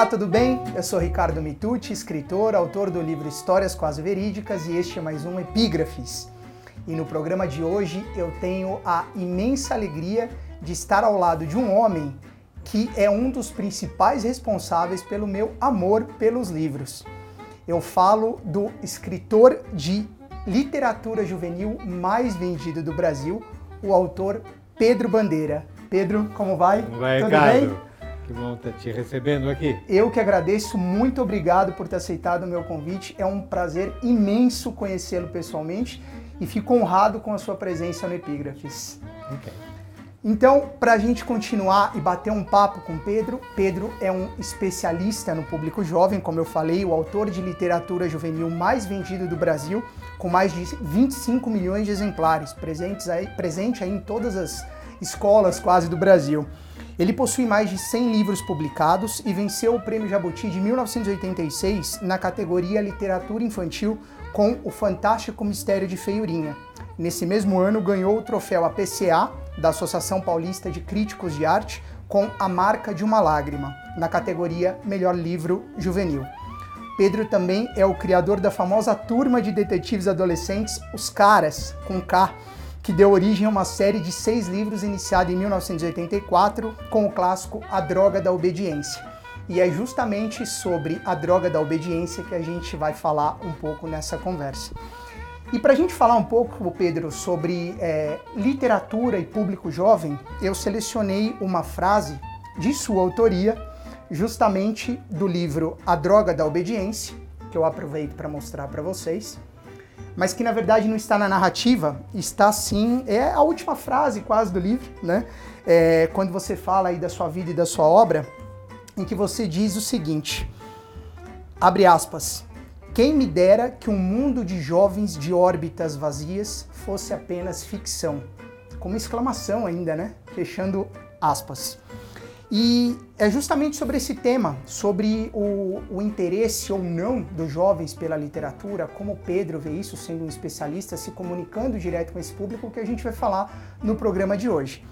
Olá, tudo bem? Eu sou Ricardo Mitucci, escritor, autor do livro Histórias Quase Verídicas e este é mais um Epígrafes. E no programa de hoje eu tenho a imensa alegria de estar ao lado de um homem que é um dos principais responsáveis pelo meu amor pelos livros. Eu falo do escritor de literatura juvenil mais vendido do Brasil, o autor Pedro Bandeira. Pedro, como vai? Como vai, Tudo Ricardo? bem? Que bom estar te recebendo aqui. Eu que agradeço, muito obrigado por ter aceitado o meu convite. É um prazer imenso conhecê-lo pessoalmente e fico honrado com a sua presença no Epígrafes. Okay. Então, para a gente continuar e bater um papo com Pedro, Pedro é um especialista no público jovem, como eu falei, o autor de literatura juvenil mais vendido do Brasil, com mais de 25 milhões de exemplares, presentes aí, presente aí em todas as escolas quase do Brasil. Ele possui mais de 100 livros publicados e venceu o Prêmio Jabuti de 1986 na categoria Literatura Infantil com O Fantástico Mistério de Feiurinha. Nesse mesmo ano, ganhou o troféu APCA da Associação Paulista de Críticos de Arte com A Marca de uma Lágrima, na categoria Melhor Livro Juvenil. Pedro também é o criador da famosa turma de detetives adolescentes Os Caras, com K, que deu origem a uma série de seis livros iniciada em 1984 com o clássico A Droga da Obediência. E é justamente sobre a droga da obediência que a gente vai falar um pouco nessa conversa. E para a gente falar um pouco, Pedro, sobre é, literatura e público jovem, eu selecionei uma frase de sua autoria, justamente do livro A Droga da Obediência, que eu aproveito para mostrar para vocês mas que na verdade não está na narrativa, está sim, é a última frase quase do livro, né? É, quando você fala aí da sua vida e da sua obra, em que você diz o seguinte, abre aspas, quem me dera que um mundo de jovens de órbitas vazias fosse apenas ficção. Com uma exclamação ainda, né? Fechando aspas. E é justamente sobre esse tema, sobre o, o, interesse ou não dos jovens pela literatura, como Pedro vê isso, sendo um especialista, se comunicando direto com esse público, que a gente vai falar no programa de hoje.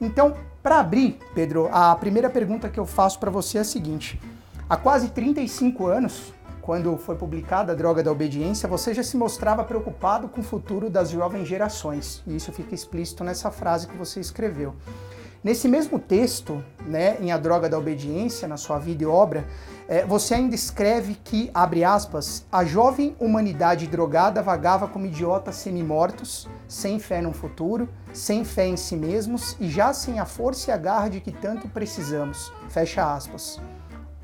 Então, para abrir, Pedro, a primeira pergunta que eu faço para você é a seguinte: há quase 35 anos, quando foi publicada a Droga da Obediência, você já se mostrava preocupado com o futuro das jovens gerações, e isso fica explícito nessa frase que você escreveu. Nesse mesmo texto, né, em A Droga da Obediência, na sua vida e obra, é, você ainda escreve que, abre aspas, a jovem humanidade drogada vagava como idiotas semi-mortos, sem fé no futuro, sem fé em si mesmos e já sem a força e a garra de que tanto precisamos. Fecha aspas.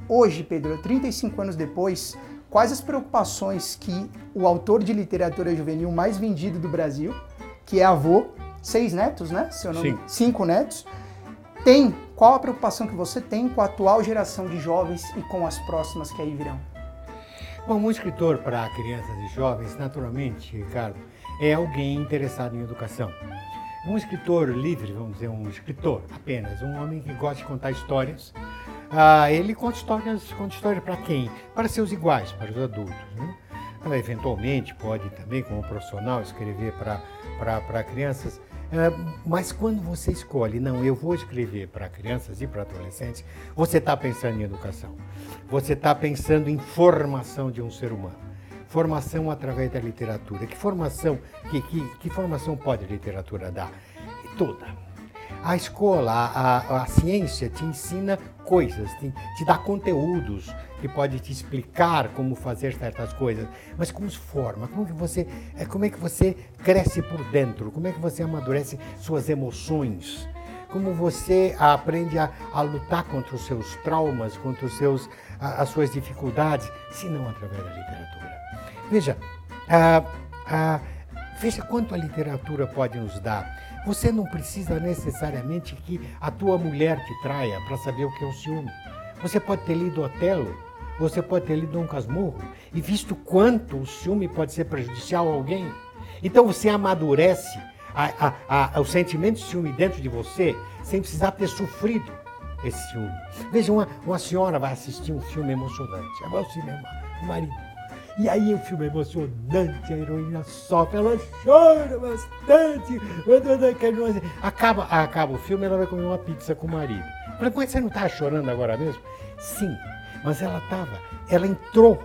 Hoje, Pedro, 35 anos depois, quais as preocupações que o autor de literatura juvenil mais vendido do Brasil, que é avô, seis netos, né? Seu nome? Cinco. Cinco netos tem, qual a preocupação que você tem com a atual geração de jovens e com as próximas que aí virão? Bom, um escritor para crianças e jovens, naturalmente, Ricardo, é alguém interessado em educação. Um escritor livre, vamos dizer, um escritor apenas, um homem que gosta de contar histórias. Ah, ele conta histórias, conta histórias para quem? Para seus iguais, para os adultos. Né? Eventualmente pode também, como profissional, escrever para crianças mas quando você escolhe, não, eu vou escrever para crianças e para adolescentes, você está pensando em educação. Você está pensando em formação de um ser humano. Formação através da literatura. Que formação, que, que, que formação pode a literatura dar? Toda a escola, a, a, a ciência te ensina coisas, te, te, dá conteúdos que pode te explicar como fazer certas coisas, mas como se forma, como que você, é, como é que você cresce por dentro, como é que você amadurece suas emoções, como você aprende a, a lutar contra os seus traumas, contra os seus, a, as suas dificuldades, se não através da literatura. Veja, veja quanto a literatura pode nos dar. Você não precisa necessariamente que a tua mulher te traia para saber o que é o ciúme. Você pode ter lido Otelo, você pode ter lido Dom Casmurro e visto quanto o ciúme pode ser prejudicial a alguém. Então você amadurece a, a, a, o sentimento de ciúme dentro de você sem precisar ter sofrido esse ciúme. Veja, uma, uma senhora vai assistir um filme emocionante, vai ao cinema, o marido e aí o filme é emocionante, a heroína sofre, ela chora bastante. Acaba, acaba o filme, ela vai comer uma pizza com o marido. Mas você não está chorando agora mesmo? Sim, mas ela estava, ela entrou,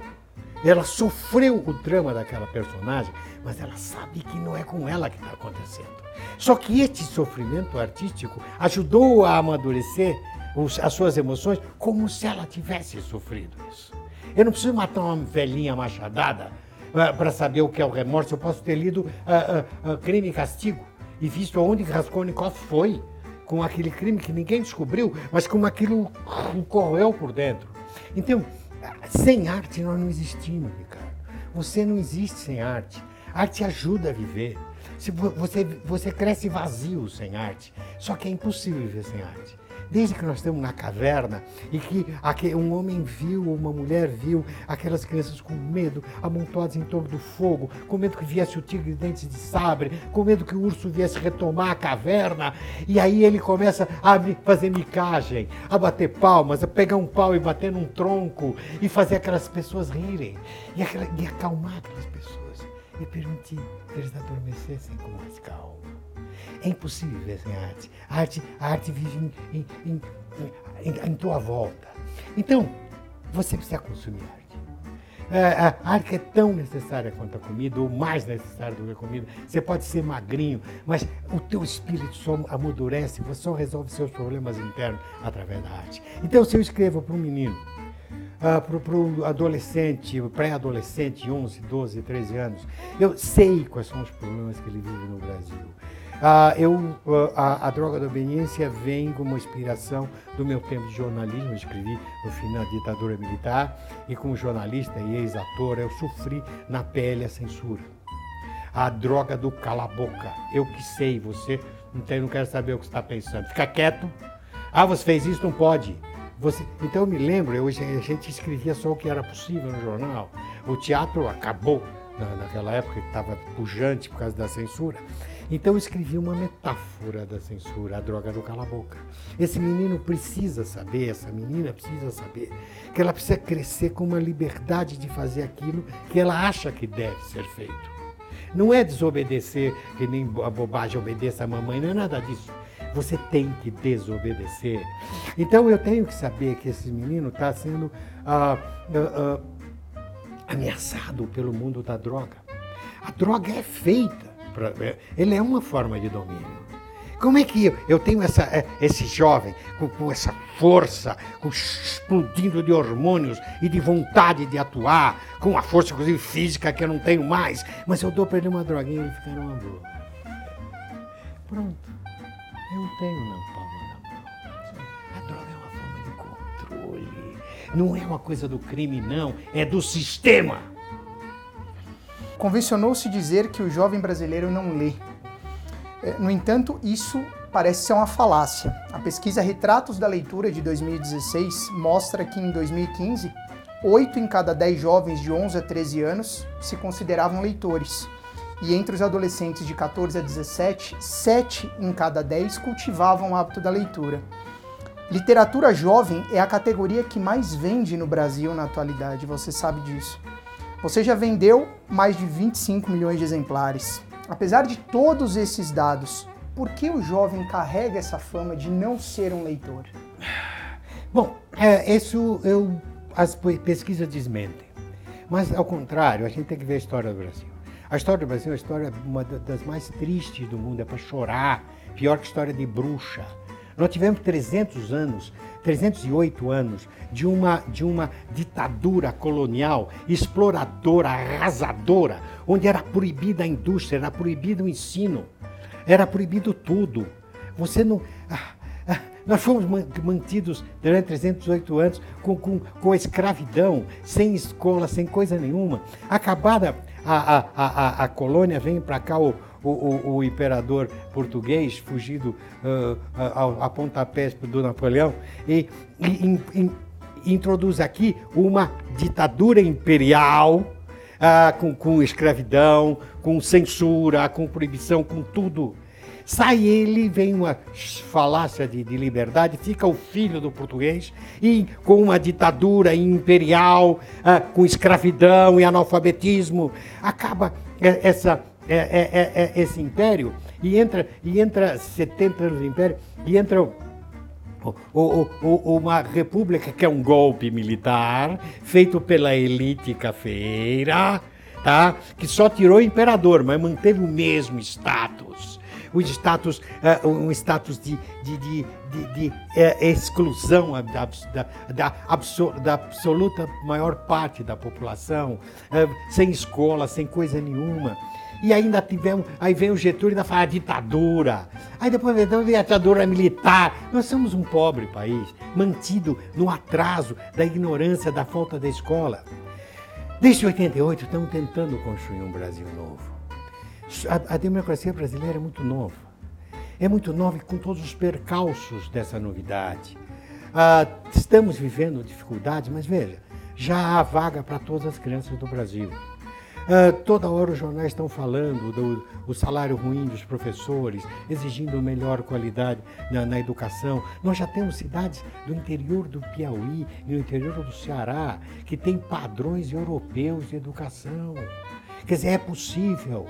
ela sofreu o drama daquela personagem, mas ela sabe que não é com ela que está acontecendo. Só que este sofrimento artístico ajudou a amadurecer as suas emoções como se ela tivesse sofrido isso. Eu não preciso matar uma velhinha machadada uh, para saber o que é o remorso. Eu posso ter lido uh, uh, Crime e Castigo e visto aonde Raskolnikov foi com aquele crime que ninguém descobriu, mas como aquilo correu por dentro. Então, sem arte nós não existimos, Ricardo. Você não existe sem arte. Arte ajuda a viver. Você, você cresce vazio sem arte. Só que é impossível viver sem arte desde que nós estamos na caverna e que um homem viu, uma mulher viu aquelas crianças com medo, amontoadas em torno do fogo, com medo que viesse o tigre de dentes de sabre, com medo que o urso viesse retomar a caverna, e aí ele começa a fazer micagem, a bater palmas, a pegar um pau e bater num tronco e fazer aquelas pessoas rirem e, aquela, e acalmar aquelas pessoas e permitir que eles adormecessem com mais calma. É impossível sem arte. A arte, a arte vive em, em, em, em tua volta. Então, você precisa consumir arte. É, a arte é tão necessária quanto a comida, ou mais necessária do que a comida. Você pode ser magrinho, mas o teu espírito só amadurece, você só resolve seus problemas internos através da arte. Então, se eu escrevo para um menino, uh, para o adolescente, pré-adolescente, 11, 12, 13 anos, eu sei quais são os problemas que ele vive no Brasil. Ah, eu, a, a, droga da obediência vem como inspiração do meu tempo de jornalismo. Eu escrevi no fim da ditadura militar e como jornalista e ex-ator eu sofri na pele a censura. A droga do cala-boca. Eu que sei, você tem, não quero saber o que está pensando. Fica quieto. Ah, você fez isso, não pode. Você... Então eu me lembro, eu, a gente escrevia só o que era possível no jornal. O teatro acabou naquela época, estava pujante por causa da censura. Então eu escrevi uma metáfora da censura, a droga do cala-boca. Esse menino precisa saber, essa menina precisa saber, que ela precisa crescer com uma liberdade de fazer aquilo que ela acha que deve ser feito. Não é desobedecer, que nem a bobagem obedeça a mamãe, não é nada disso. Você tem que desobedecer. Então eu tenho que saber que esse menino está sendo ah, ah, ah, ameaçado pelo mundo da droga. A droga é feita Pra, é, ele é uma forma de domínio. Como é que eu tenho essa, é, esse jovem com, com, essa força, com, explodindo de hormônios e de vontade de atuar, com uma força, inclusive física, que eu não tenho mais, mas eu dou para ele uma droguinha e ele fica numa boa. Pronto. Eu não tenho não palma na mão. A droga é uma forma de controle. Não é uma coisa do crime, não. É do sistema. Convencionou-se dizer que o jovem brasileiro não lê. É, no entanto, isso parece ser uma falácia. A pesquisa Retratos da Leitura de 2016 mostra que em 2015, 8 em cada 10 jovens de 11 a 13 anos se consideravam leitores. E entre os adolescentes de 14 a 17, 7 em cada 10 cultivavam o hábito da leitura. Literatura jovem é a categoria que mais vende no Brasil na atualidade, você sabe disso. Você já vendeu mais de 25 milhões de exemplares. Apesar de todos esses dados, por que o jovem carrega essa fama de não ser um leitor? Bom, é, isso eu, as pesquisas desmentem. Mas, ao contrário, a gente tem que ver a história do Brasil. A história do Brasil é a história uma das mais tristes do mundo, é para chorar, pior que a história de bruxa. Nós tivemos 300 anos 308 anos de uma, de uma ditadura colonial, exploradora, arrasadora, onde era proibida a indústria, era proibido o ensino, era proibido tudo. Você não. Ah, ah, nós fomos mantidos durante 308 anos com, com, com escravidão, sem escola, sem coisa nenhuma. Acabada a, a, a, a colônia, vem para cá o, o, o, o imperador português, fugido uh, a, a pontapés do Napoleão, e, e, introduz aqui uma ditadura imperial uh, com, com escravidão, com censura, com proibição, com tudo. Sai ele, vem uma falácia de, de, liberdade, fica o filho do português, e com uma ditadura imperial, com escravidão e analfabetismo, acaba eh, essa é, é, é, é, esse império e entra, e entra 70 anos de império e entra ou, ou, uma república que é um golpe militar feito pela elite cafeira, tá? que só tirou o imperador, mas manteve o mesmo status. O status, uh, um status de, de, de, de, de uh, exclusão da, da, da, absoluta maior parte da população, sem escola, sem coisa nenhuma. E ainda tivemos, aí vem o Getúlio e ainda fala ditadura. Aí depois vem a ditadura militar. Nós somos um pobre país, mantido no atraso da ignorância, da falta da escola. Desde 88 estamos tentando construir um Brasil novo. A, a democracia brasileira é muito nova. É muito nova e com todos os percalços dessa novidade. Ah, estamos vivendo dificuldades, mas veja, já há vaga para todas as crianças do Brasil. Uh, toda hora os jornais estão falando do, do, salário ruim dos professores, exigindo melhor qualidade na, na, educação. Nós já temos cidades do interior do Piauí e no interior do Ceará que têm padrões europeus de educação. Quer dizer, é possível.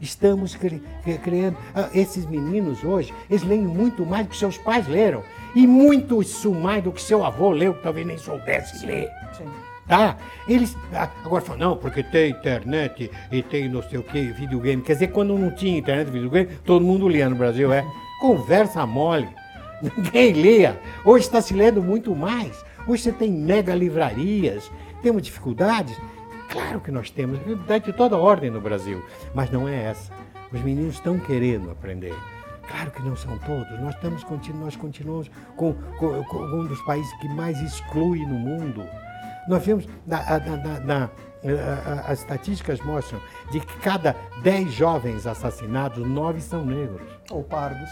Estamos cri criando. Uh, esses meninos hoje, eles leem muito mais do que seus pais leram. E muito isso mais do que seu avô leu, que talvez nem soubesse ler. Sim. Tá? Eles agora falam, não, porque tem internet e tem não sei o que, videogame. Quer dizer, quando não tinha internet e videogame, todo mundo lia no Brasil, é. Conversa mole. Ninguém lia. Hoje está se lendo muito mais. Hoje você tem mega livrarias. Temos dificuldades? Claro que nós temos. Dificuldade de toda ordem no Brasil. Mas não é essa. Os meninos estão querendo aprender. Claro que não são todos. Nós, estamos, nós continuamos com, com, com um dos países que mais exclui no mundo. Nós vemos, na, na, na, as estatísticas mostram de que cada 10 jovens assassinados, 9 são negros. Ou pardos.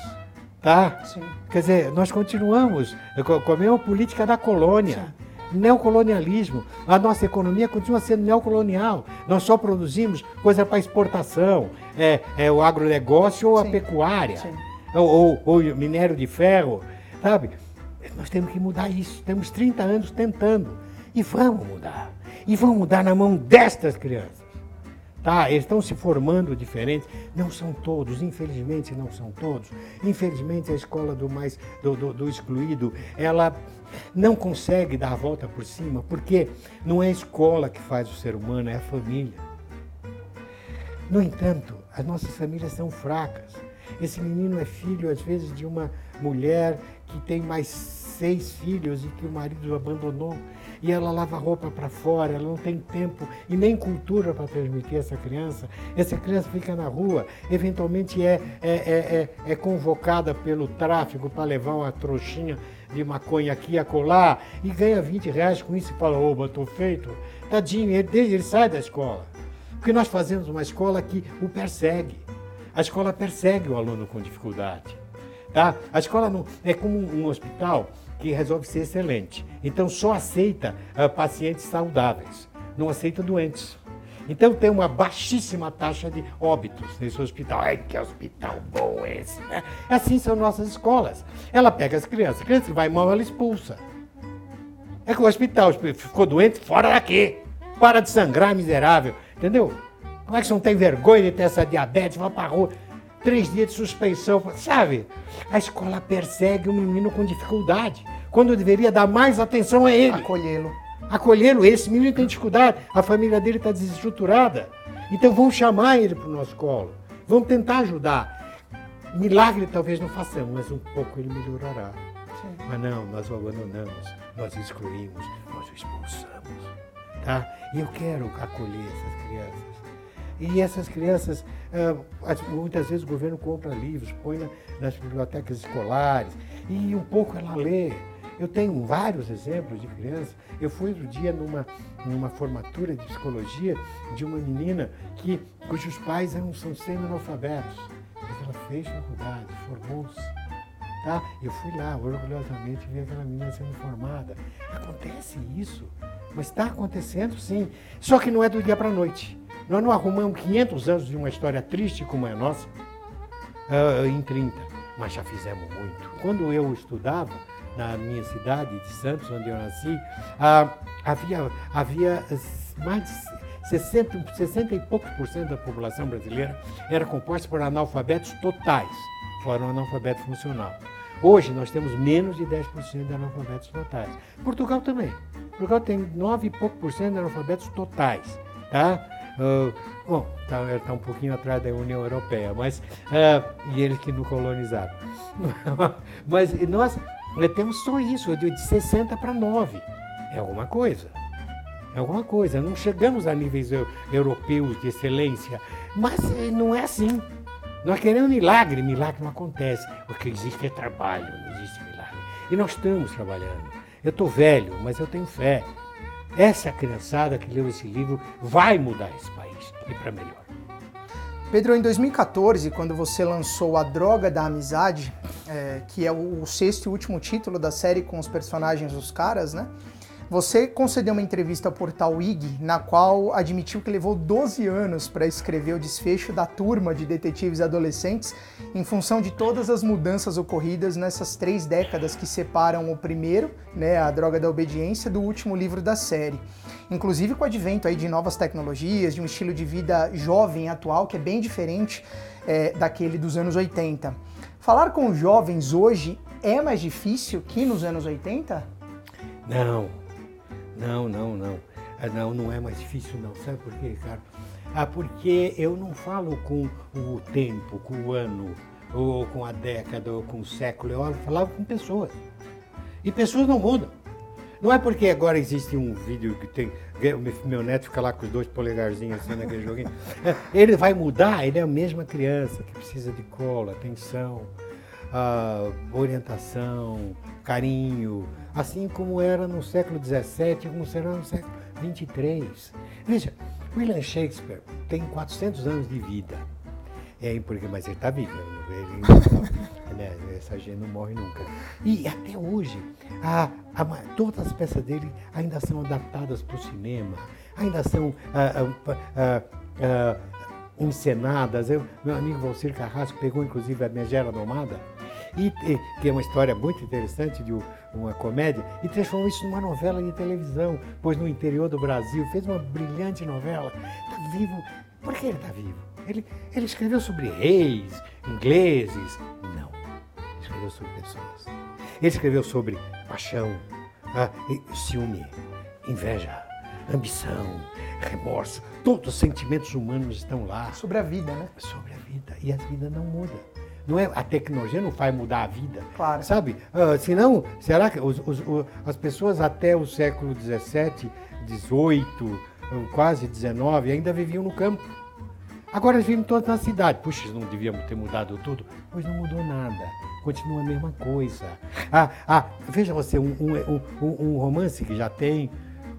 Tá? Sim. Quer dizer, nós continuamos com a mesma política da colônia. Sim neocolonialismo. A nossa economia continua sendo neocolonial. Nós só produzimos coisa para exportação, é, é o agronegócio ou a pecuária, ou, ou, minério de ferro, sabe? Nós temos que mudar isso. Temos 30 anos tentando. E vamos mudar. E vamos mudar na mão destas crianças. Tá? Eles estão se formando diferentes. Não são todos, infelizmente não são todos. Infelizmente a escola do mais do, do, do excluído, ela não consegue dar a volta por cima, porque não é a escola que faz o ser humano, é a família. No entanto, as nossas famílias são fracas. Esse menino é filho, às vezes, de uma mulher que tem mais seis filhos e que o marido abandonou e ela lava roupa para fora, ela não tem tempo e nem cultura para transmitir essa criança. Essa criança fica na rua, eventualmente é, é, é, é, é convocada pelo tráfico para levar uma trouxinha de maconha aqui e acolá e ganha 20 reais com isso e fala, oba, estou feito. Tadinho, ele, ele sai da escola. Porque nós fazemos uma escola que o persegue. A escola persegue o aluno com dificuldade. Tá? A escola não, é como um hospital que resolve ser excelente. Então só aceita uh, pacientes saudáveis, não aceita doentes. Então tem uma baixíssima taxa de óbitos nesse hospital. Ai, que hospital bom esse, né? Assim são nossas escolas. Ela pega as crianças, a criança vai mal, ela expulsa. É que o hospital ficou doente, fora daqui. Para de sangrar, miserável. Entendeu? Como é que você não tem vergonha de ter essa diabetes? Vai pra rua três dias de suspensão, sabe? A escola persegue o menino com dificuldade, quando deveria dar mais atenção a ele. Acolhê-lo. Acolhê-lo. Esse menino tem dificuldade, a família dele está desestruturada. Então vamos chamar ele para o nosso colo. Vamos tentar ajudar. Milagre talvez não façamos, mas um pouco ele melhorará. Sim. Mas não, nós o abandonamos, nós o excluímos, nós o expulsamos. Tá? E eu quero acolher essas crianças. E essas crianças, ah, muitas vezes o governo compra livros, põe nas bibliotecas escolares e um pouco ela lê. Eu tenho vários exemplos de crianças. Eu fui outro dia numa, numa formatura de psicologia de uma menina que, cujos pais eram, são semi-analfabetos. Mas ela fez faculdade, formou-se. Tá? Eu fui lá, orgulhosamente, vi aquela menina sendo formada. Acontece isso, mas está acontecendo sim. Só que não é do dia para a noite. Nós não arrumamos 500 anos de uma história triste como é a nossa uh, em 30, mas já fizemos muito. Quando eu estudava na minha cidade de Santos, onde eu nasci, uh, havia, havia mais de 60, 60 e poucos por cento da população brasileira era composta por analfabetos totais, fora o analfabeto funcional. Hoje nós temos menos de 10% de analfabetos totais. Portugal também. Portugal tem 9 e pouco por cento de analfabetos totais. Tá? Uh, bom, tá, está um pouquinho atrás da União Europeia, mas uh, e eles que não colonizaram. mas nós temos só isso, de 60 para 9. É alguma coisa. É alguma coisa. Não chegamos a níveis europeus de excelência, mas não é assim. Nós queremos milagre, milagre não acontece, porque existe é trabalho, não existe milagre. E nós estamos trabalhando. Eu estou velho, mas eu tenho fé. Essa criançada que leu esse livro vai mudar esse país e para melhor. Pedro, em 2014, quando você lançou A Droga da Amizade, é, que é o sexto e último título da série com os personagens dos caras, né? Você concedeu uma entrevista ao portal IG, na qual admitiu que levou 12 anos para escrever o desfecho da turma de detetives adolescentes em função de todas as mudanças ocorridas nessas três décadas que separam o primeiro, né, a droga da obediência, do último livro da série. Inclusive com o advento aí de novas tecnologias, de um estilo de vida jovem atual que é bem diferente é, daquele dos anos 80. Falar com jovens hoje é mais difícil que nos anos 80? Não, não, não, não. Ah, não, não é mais difícil não. Sabe por quê, Ricardo? Ah, porque eu não falo com o tempo, com o ano, ou com a década, ou com o século. Eu falava com pessoas. E pessoas não mudam. Não é porque agora existe um vídeo que tem. Meu neto fica lá com os dois polegarzinhos assim naquele joguinho. Ele vai mudar, ele é a mesma criança que precisa de cola, atenção, orientação, carinho, assim como era no século XVII, como será no século XXIII. Veja, William Shakespeare tem 400 anos de vida. É, porque, mas ele está vivo, ele, né, essa gente não morre nunca. E até hoje, a, a, todas as peças dele ainda são adaptadas para o cinema, ainda são ah, ah, ah, encenadas. Eu, meu amigo Valcir Carrasco pegou inclusive a Megera Domada, e, e, que é uma história muito interessante de uma comédia, e transformou isso numa novela de televisão, pois no interior do Brasil fez uma brilhante novela. Está vivo. Por que ele está vivo? Ele, ele escreveu sobre reis, ingleses. Não. Ele escreveu sobre pessoas. Ele escreveu sobre paixão, ah, ciúme, inveja, ambição, remorso. Todos os sentimentos humanos estão lá. Sobre a vida, né? Sobre a vida. E a vida não muda. Não é, a tecnologia não vai mudar a vida. Claro. Sabe? Uh, senão, será que os, os, as pessoas até o século XVII, XVIII, quase XIX, ainda viviam no campo? Agora vivem todos na cidade. Puxa, não devíamos ter mudado tudo? Pois não mudou nada. Continua a mesma coisa. Ah, ah veja você, um, um, um, um romance que já tem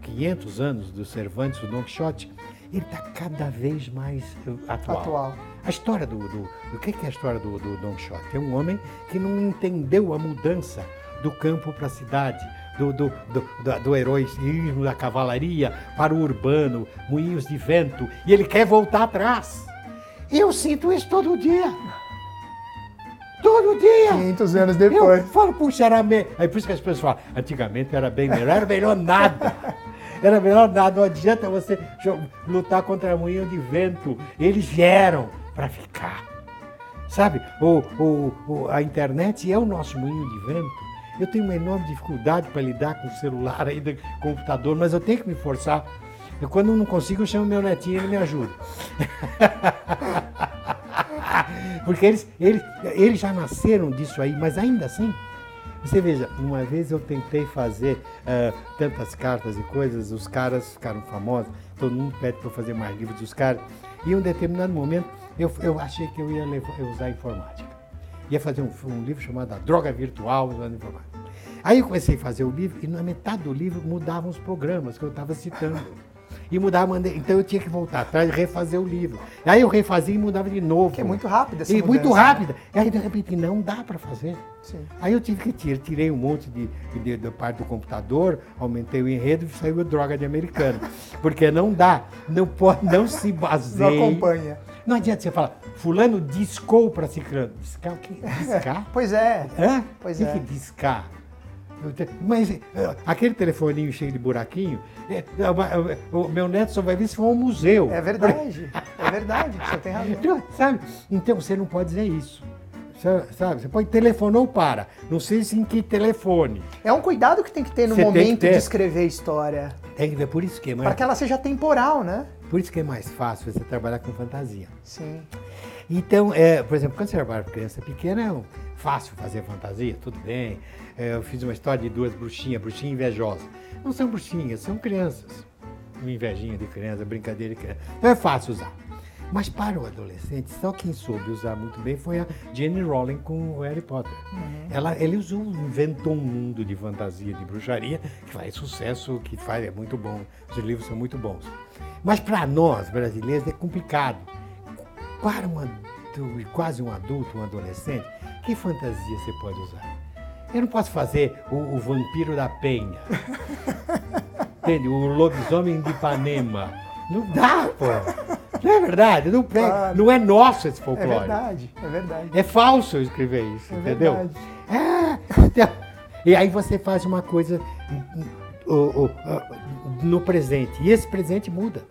500 anos do Cervantes, o Don Quixote, ele está cada vez mais atual. atual. A história do, do, do que é a história do, do Don Quixote? É um homem que não entendeu a mudança do campo para a cidade, do, do, do, do, heroísmo da cavalaria para o urbano, moinhos de vento, e ele quer voltar atrás. Eu sinto isso todo dia. Todo dia. 500 anos depois. Eu falo, puxa, era melhor. Aí por isso que as pessoas falam, antigamente era bem melhor, era melhor nada. Era melhor nada, não adianta você lutar contra moinho de vento. Eles vieram para ficar. Sabe, o, o, o, a internet é o nosso moinho de vento. Eu tenho uma enorme dificuldade para lidar com o celular do computador, mas eu tenho que me forçar. E quando eu não consigo, eu chamo meu netinho e ele me ajuda. Porque eles, eles, eles já nasceram disso aí, mas ainda assim, você veja, uma vez eu tentei fazer uh, tantas cartas e coisas, os caras ficaram famosos, todo mundo pede para eu fazer mais livros dos caras. E em um determinado momento eu, eu achei que eu ia levar, usar informática. Ia fazer um, um, livro chamado A Droga Virtual usando informática. Aí eu comecei a fazer o livro e na metade do livro mudavam os programas que eu estava citando. E mudava, então eu tinha que voltar atrás e refazer o livro. Aí eu refazia e mudava de novo. Que é muito rápida essa E mudança, muito rápida. Né? Aí de repente não dá para fazer. Sim. Aí eu tive que tirar, tirei um monte de, de, de, parte do computador, aumentei o enredo e saiu a droga de americano. Porque não dá, não pode, não se baseia. Não acompanha. Não adianta você falar, fulano discou para ciclano. Discar o quê? Discar? pois é. Hã? Pois o é. que discar? Mas eh, aquele telefoninho cheio de buraquinho, é o meu neto só vai ver se for um museu. É verdade, é verdade, você tem razão. Então, sabe? Então você não pode dizer isso. Sabe? Você põe telefonou para. Não sei se em que telefone. É um cuidado que tem que ter no Você que momento ter. de escrever a história. Tem que ver por isso que é Para mais, que ela seja temporal, né? Por isso que é mais fácil você trabalhar com fantasia. Sim. Então, é, por exemplo, quando você trabalha com criança pequena, é fácil fazer fantasia, tudo bem. É, eu fiz uma história de duas bruxinhas, bruxinha invejosa. Não são bruxinhas, são crianças. Uma invejinha de criança, brincadeira de criança. Então é fácil usar. Mas para o adolescente, só quem soube usar muito bem foi a Jane Rowling com o Harry Potter. Ela, ele usou, inventou um mundo de fantasia, de bruxaria, que faz sucesso, que faz, é muito bom. Os livros são muito bons. Mas para nós, brasileiros, é complicado. Para um quase um adulto, um adolescente, que fantasia você pode usar? Eu não posso fazer o, o vampiro da penha. Entende? O lobisomem de Ipanema. Não dá, pô. Não é verdade? Não, pega, Claro. não é nosso esse É folclore. verdade, é verdade. É falso eu escrever isso, É entendeu? verdade. Ah, então, e aí você faz uma coisa no presente. E esse presente muda.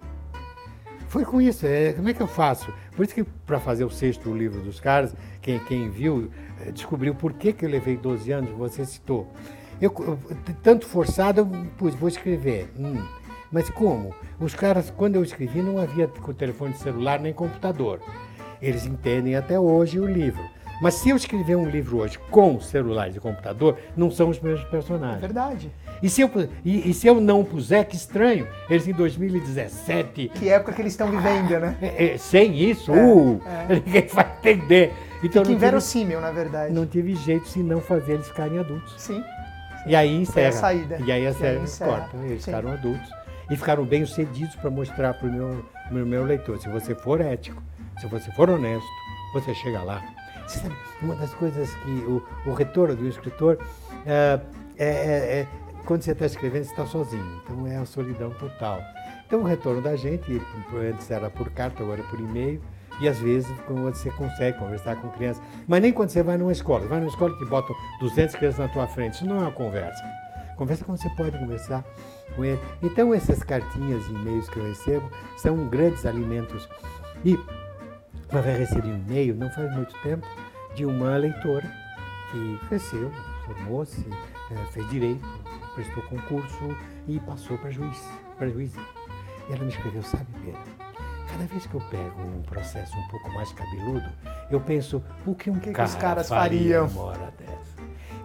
Foi com isso. É, como é que eu faço? Por isso que para fazer o sexto livro dos caras, quem, quem viu, eh, descobriu por que, que eu levei 12 anos, você citou. Eu, eu- tanto forçado, eu pus, vou escrever. Hum, mas como? Os caras, quando eu escrevi, não havia telefone celular nem computador. Eles entendem até hoje o livro. Mas se eu escrever um livro hoje com celulares e computador, não são os mesmos É personagens. verdade. E se, eu, e, e se eu não puser, que estranho, eles em 2017, Que época que eles estão vivendo, né? é, é, sem isso, É, uh, é. ninguém vai entender. Então Que inverossímil, na verdade. não tive jeito se não fazer eles ficarem adultos. Sim. E aí encerra. saída. E aí a série corta. Eles Sim. ficaram adultos. E ficaram bem sucedidos para mostrar para o meu, meu, meu leitor. Se você for ético, se você for honesto, você chega lá. Sabe, uma das coisas que o, o retorno do escritor é, é- é- é quando você está escrevendo, você está sozinho. Então é a solidão total. Então o retorno da gente, antes era por carta, agora é por e-mail. E às vezes você consegue conversar com crianças. Mas nem quando você vai numa escola. Vai numa escola que botam 200 crianças na tua frente. Isso não é uma conversa. Conversa quando você pode conversar com ele. Então essas cartinhas e e-mails que eu recebo são grandes alimentos. E uma vez recebi um e-mail, não faz muito tempo, de uma leitora que cresceu, formou-se, eh, fez direito, prestou concurso e passou para juiz, para juíza. E ela me escreveu, sabe, Pedro, cada vez que eu pego um processo um pouco mais cabeludo, eu penso, o que um que cara os caras faria fariam? uma dessa?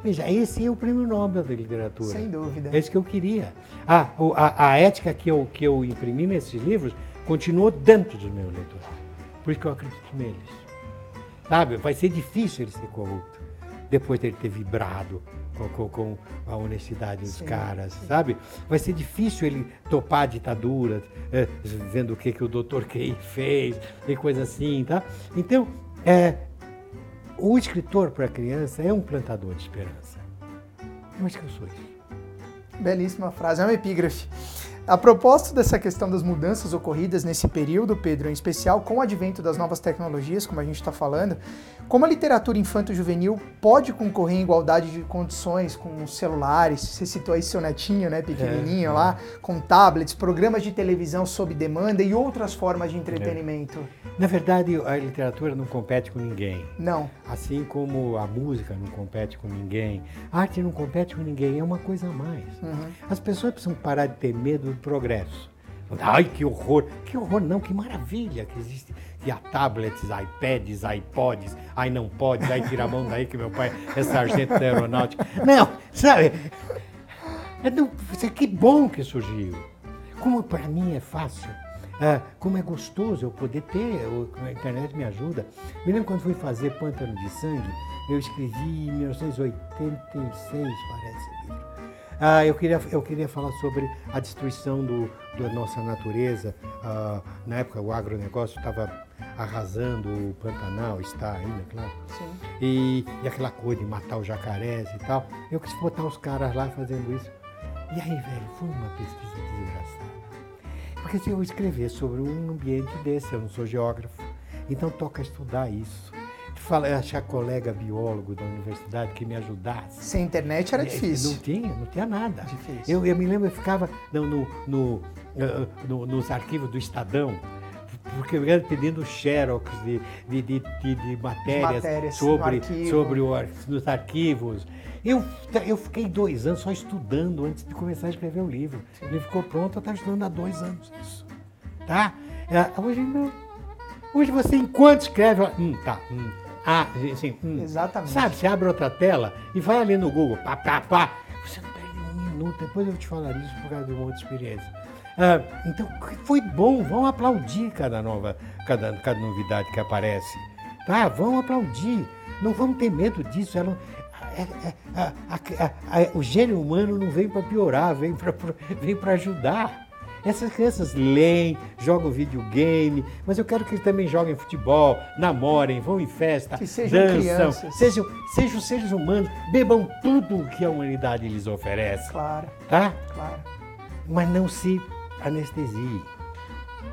Veja, esse é o prêmio Nobel da literatura. Sem dúvida. É isso que eu queria. Ah, a, a ética que eu, que eu imprimi nesses livros continuou dentro dos meus leitores. Por isso que eu acredito neles. Sabe? Vai ser difícil ele ser corrupto depois dele ter vibrado com, com- com a honestidade dos Sim, caras, sabe? Vai ser difícil ele topar a ditadura, eh, vendo o que, que o doutor Key fez e coisa assim, tá? Então, é, o escritor para a criança é um plantador de esperança. Eu acho que eu sou isso. Belíssima frase, é uma epígrafe. A propósito dessa questão das mudanças ocorridas nesse período, Pedro, em especial com o advento das novas tecnologias, como a gente está falando, como a literatura infanto-juvenil pode concorrer em igualdade de condições com os celulares? Você citou aí seu netinho, né, pequenininho É, é. lá, com tablets, programas de televisão sob demanda e outras formas de entretenimento. Na verdade, a literatura não compete com ninguém. Não, Assim como a música não compete com ninguém, a arte não compete com ninguém, é uma coisa a mais. Uhum. As pessoas precisam parar de ter medo do progresso. Ai, que horror! Que horror, não, que maravilha que existe. Que há tablets, iPads, iPods, ai não pode, ai tira a mão daí que meu pai é sargento da aeronáutica. Não, sabe? É do- que bom que surgiu. Como para mim é fácil, ah, como é gostoso eu poder ter, a internet me ajuda. Me lembro quando fui fazer Pântano de Sangue, eu escrevi em 1986, parece. Ah, eu, queria, eu queria falar sobre a destruição do, da nossa natureza. Ah, na época o agronegócio estava arrasando o Pantanal, está ainda, claro. sim. E, e aquela coisa de matar os jacarés e tal. Eu quis botar os caras lá fazendo isso. E aí, velho, foi uma pesquisa desgraçada. Porque se eu escrever sobre um ambiente desse, eu não sou geógrafo, então toca estudar isso. Fala, achar colega biólogo da universidade que me ajudasse. Sem internet era difícil. Não tinha, não tinha nada. Difícil. Eu, eu me lembro, eu ficava no, no- no, ah, no- nos arquivos do Estadão, porque pedindo xerox de, de, de, de, de matérias, matérias sobre, sobre o, os arquivos. Eu, eu fiquei dois anos só estudando antes de começar a escrever o livro. Ele ficou pronto, eu estava estudando há dois anos isso. Tá? É, hoje não. Hoje você, enquanto escreve, hum, tá, hum, ah, assim, hum, Exatamente. Sabe, você abre outra tela e vai ali no Google, pá, pá, pá. Você não perde um minuto, depois eu te falar isso por causa de uma outra experiência. Ah, então, foi bom, vão aplaudir cada nova, cada, cada novidade que aparece. Tá? Vão aplaudir. Não vamos ter medo disso. Ela, é, é, a, a, a, o gênio humano não vem para piorar, vem para vem ajudar. Essas crianças leem, jogam videogame, mas eu quero que eles também joguem futebol, namorem, vão em festa, que sejam dançam, crianças. Sejam, sejam seres humanos, bebam tudo que a humanidade lhes oferece. Claro. Tá? Claro. Mas não se anestesie.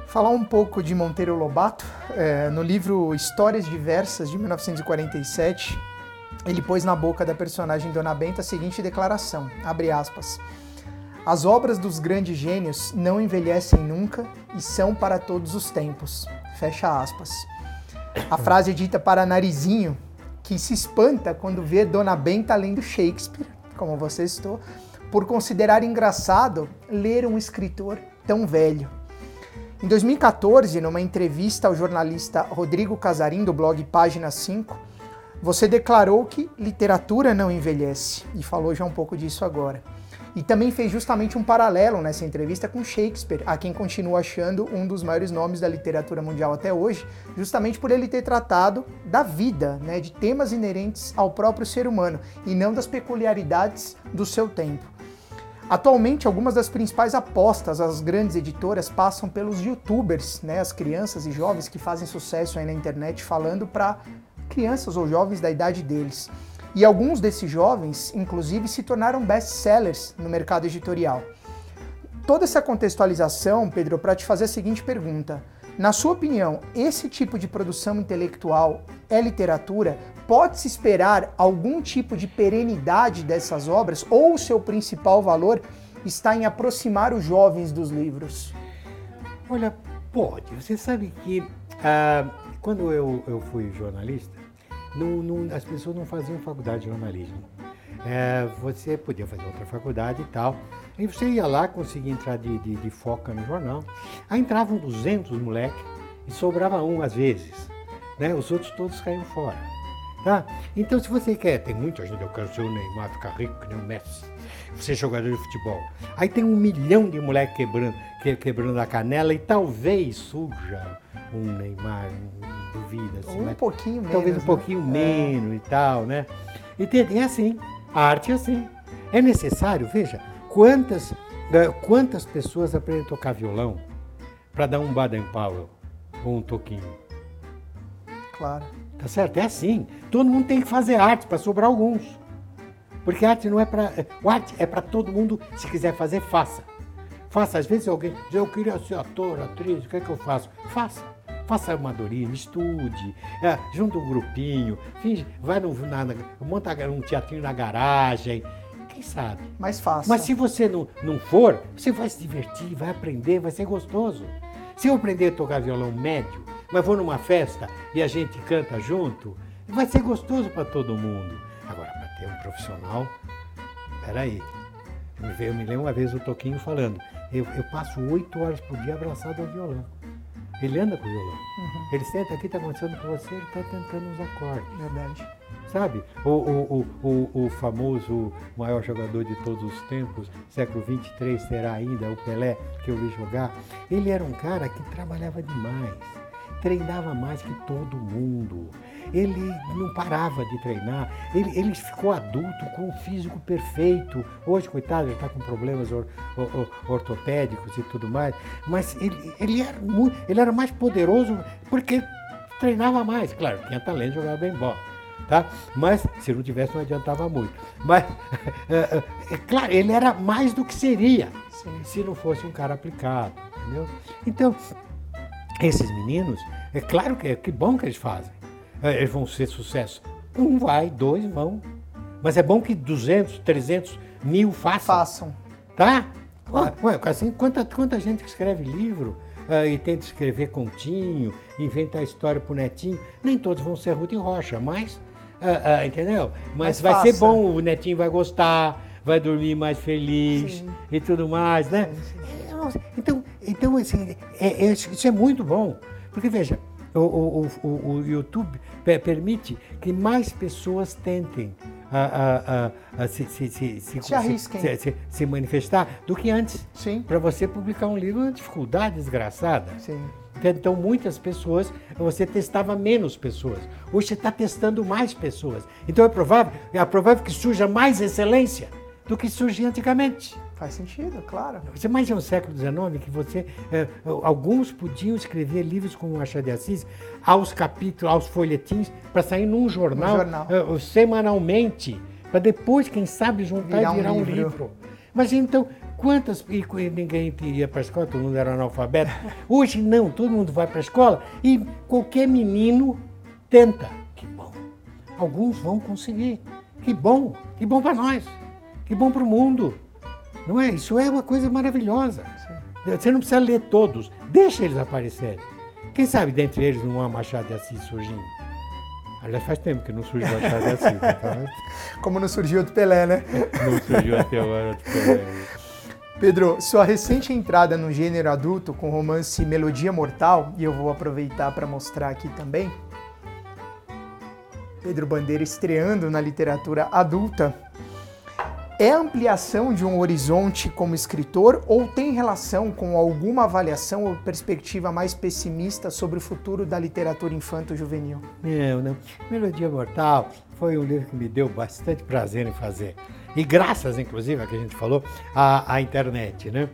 Falar um pouco de Monteiro Lobato, é, no livro Histórias Diversas, de 1947, ele pôs na boca da personagem Dona Benta a seguinte declaração, abre aspas, as obras dos grandes gênios não envelhecem nunca e são para todos os tempos. Fecha aspas. A frase é dita para Narizinho, que se espanta quando vê Dona Benta lendo Shakespeare, como você estou, por considerar engraçado ler um escritor tão velho. Em 2014, numa entrevista ao jornalista Rodrigo Casarim, do blog Página 5, você declarou que literatura não envelhece, e falou já um pouco disso agora. E também fez justamente um paralelo nessa entrevista com Shakespeare, a quem continua achando um dos maiores nomes da literatura mundial até hoje, justamente por ele ter tratado da vida, né, de temas inerentes ao próprio ser humano e não das peculiaridades do seu tempo. Atualmente, algumas das principais apostas às grandes editoras passam pelos youtubers, né, as crianças e jovens que fazem sucesso aí na internet falando para crianças ou jovens da idade deles. E alguns desses jovens, inclusive, se tornaram best-sellers no mercado editorial. Toda essa contextualização, Pedro, para te fazer a seguinte pergunta. Na sua opinião, esse tipo de produção intelectual é literatura? Pode-se esperar algum tipo de perenidade dessas obras ou o seu principal valor está em aproximar os jovens dos livros? Olha, pode. Você sabe que ah, quando eu, eu fui jornalista, não, não, as pessoas não faziam faculdade de jornalismo. É, você podia fazer outra faculdade e tal. Aí você ia lá, conseguia entrar de, de, de foca no jornal. Aí entravam 200 moleques e sobrava um às vezes. Né? Os outros todos caíam fora. Tá? Então, se você quer, tem muita gente, eu quero ser o Neymar, ficar rico que nem o Messi, ser jogador de futebol. Aí tem um milhão de moleques quebrando, que, quebrando a canela e talvez surja um Neymar, um, duvida. Assim, um mas, pouquinho menos. Talvez um né? pouquinho menos e tal, né? E tem, é assim, a arte é assim. É necessário, veja, quantas, quantas pessoas aprendem a tocar violão para dar um Baden Powell ou um toquinho? Claro. Tá certo? É assim. Todo mundo tem que fazer arte para sobrar alguns. Porque arte não é para. arte é para todo mundo, se quiser fazer, faça. Faça. Às vezes alguém diz, eu queria ser ator, atriz, o que é que eu faço? Faça. Faça amadorismo, estude, é, junta um grupinho, finge, vai no, na, na, monta um teatrinho na garagem, quem sabe? Mais fácil. Mas se você não, não for, você vai se divertir, vai aprender, vai ser gostoso. Se eu aprender a tocar violão médio, mas vou numa festa e a gente canta junto, vai ser gostoso para todo mundo. Agora, para ter um profissional, peraí. Eu me, eu me lembro uma vez o Toquinho falando, eu, eu passo oito horas por dia abraçado ao violão. Ele anda com o violão. Uhum. Ele senta aqui, está conversando com você, ele está tentando os acordes. Verdade. Sabe? O, o, o, o, famoso maior jogador de todos os tempos, século 23 será ainda o Pelé, que eu vi jogar. Ele era um cara que trabalhava demais, treinava mais que todo mundo ele não parava de treinar, ele, ele ficou adulto com um físico perfeito. Hoje, coitado, ele está com problemas or, or, ortopédicos e tudo mais, mas ele, ele, era muito, ele era mais poderoso porque treinava mais. Claro, tinha talento, jogava bem bola. Tá? Mas se não tivesse não adiantava muito. Mas é, é, é, claro, ele era mais do que seria Sim. se não fosse um cara aplicado, entendeu? Então, esses meninos, é claro que é que bom que eles fazem. É, eles vão ser sucesso. Um vai, dois vão. Mas é bom que 200, 300 mil façam. Façam. Tá? Claro. Ué, assim, quanta, quanta gente escreve livro uh, e tenta escrever continho, inventar história pro netinho, nem todos vão ser Ruth Rocha, mas, uh, uh, entendeu? Mas, mas vai faça. ser bom, o netinho vai gostar, vai dormir mais feliz sim. e tudo mais, né? Sim. Então, então assim, é, é, isso é muito bom, porque veja, o, o, o, o YouTube permite que mais pessoas tentem a, a, a, se, se, se, se, se, manifestar do que antes. Sim. Para você publicar um livro é uma dificuldade desgraçada. Sim. Então, muitas pessoas, você testava menos pessoas. Hoje você está testando mais pessoas. Então, é provável, é provável que surja mais excelência do que surgia antigamente. Faz sentido, claro. Você imagina no século XIX que você, é, alguns podiam escrever livros como Machado de Assis aos capítulos, aos folhetins, para sair num jornal, jornal. É, semanalmente, para depois, quem sabe, juntar virar e virar um livro. um livro. Mas então, quantas. E ninguém ia para a escola, todo mundo era analfabeto. Hoje não, todo mundo vai para a escola e qualquer menino tenta. Que bom. Alguns vão conseguir. Que bom, que bom para nós, que bom para o mundo. Não é? Isso é uma coisa maravilhosa. Você não precisa ler todos, deixa eles aparecerem. Quem sabe dentre eles não há Machado de Assis surgindo? Aliás, faz tempo que não surgiu Machado de Assis. Né? Como não surgiu outro Pelé, né? Não surgiu até agora outro Pelé. Pedro, sua recente entrada no gênero adulto com o romance Melodia Mortal, e eu vou aproveitar para mostrar aqui também. Pedro Bandeira estreando na literatura adulta é ampliação de um horizonte como escritor ou tem relação com alguma avaliação ou perspectiva mais pessimista sobre o futuro da literatura infanto-juvenil? Não, não. Melodia Mortal foi um livro que me deu bastante prazer em fazer. E graças, inclusive, a que a gente falou, à, à internet, né?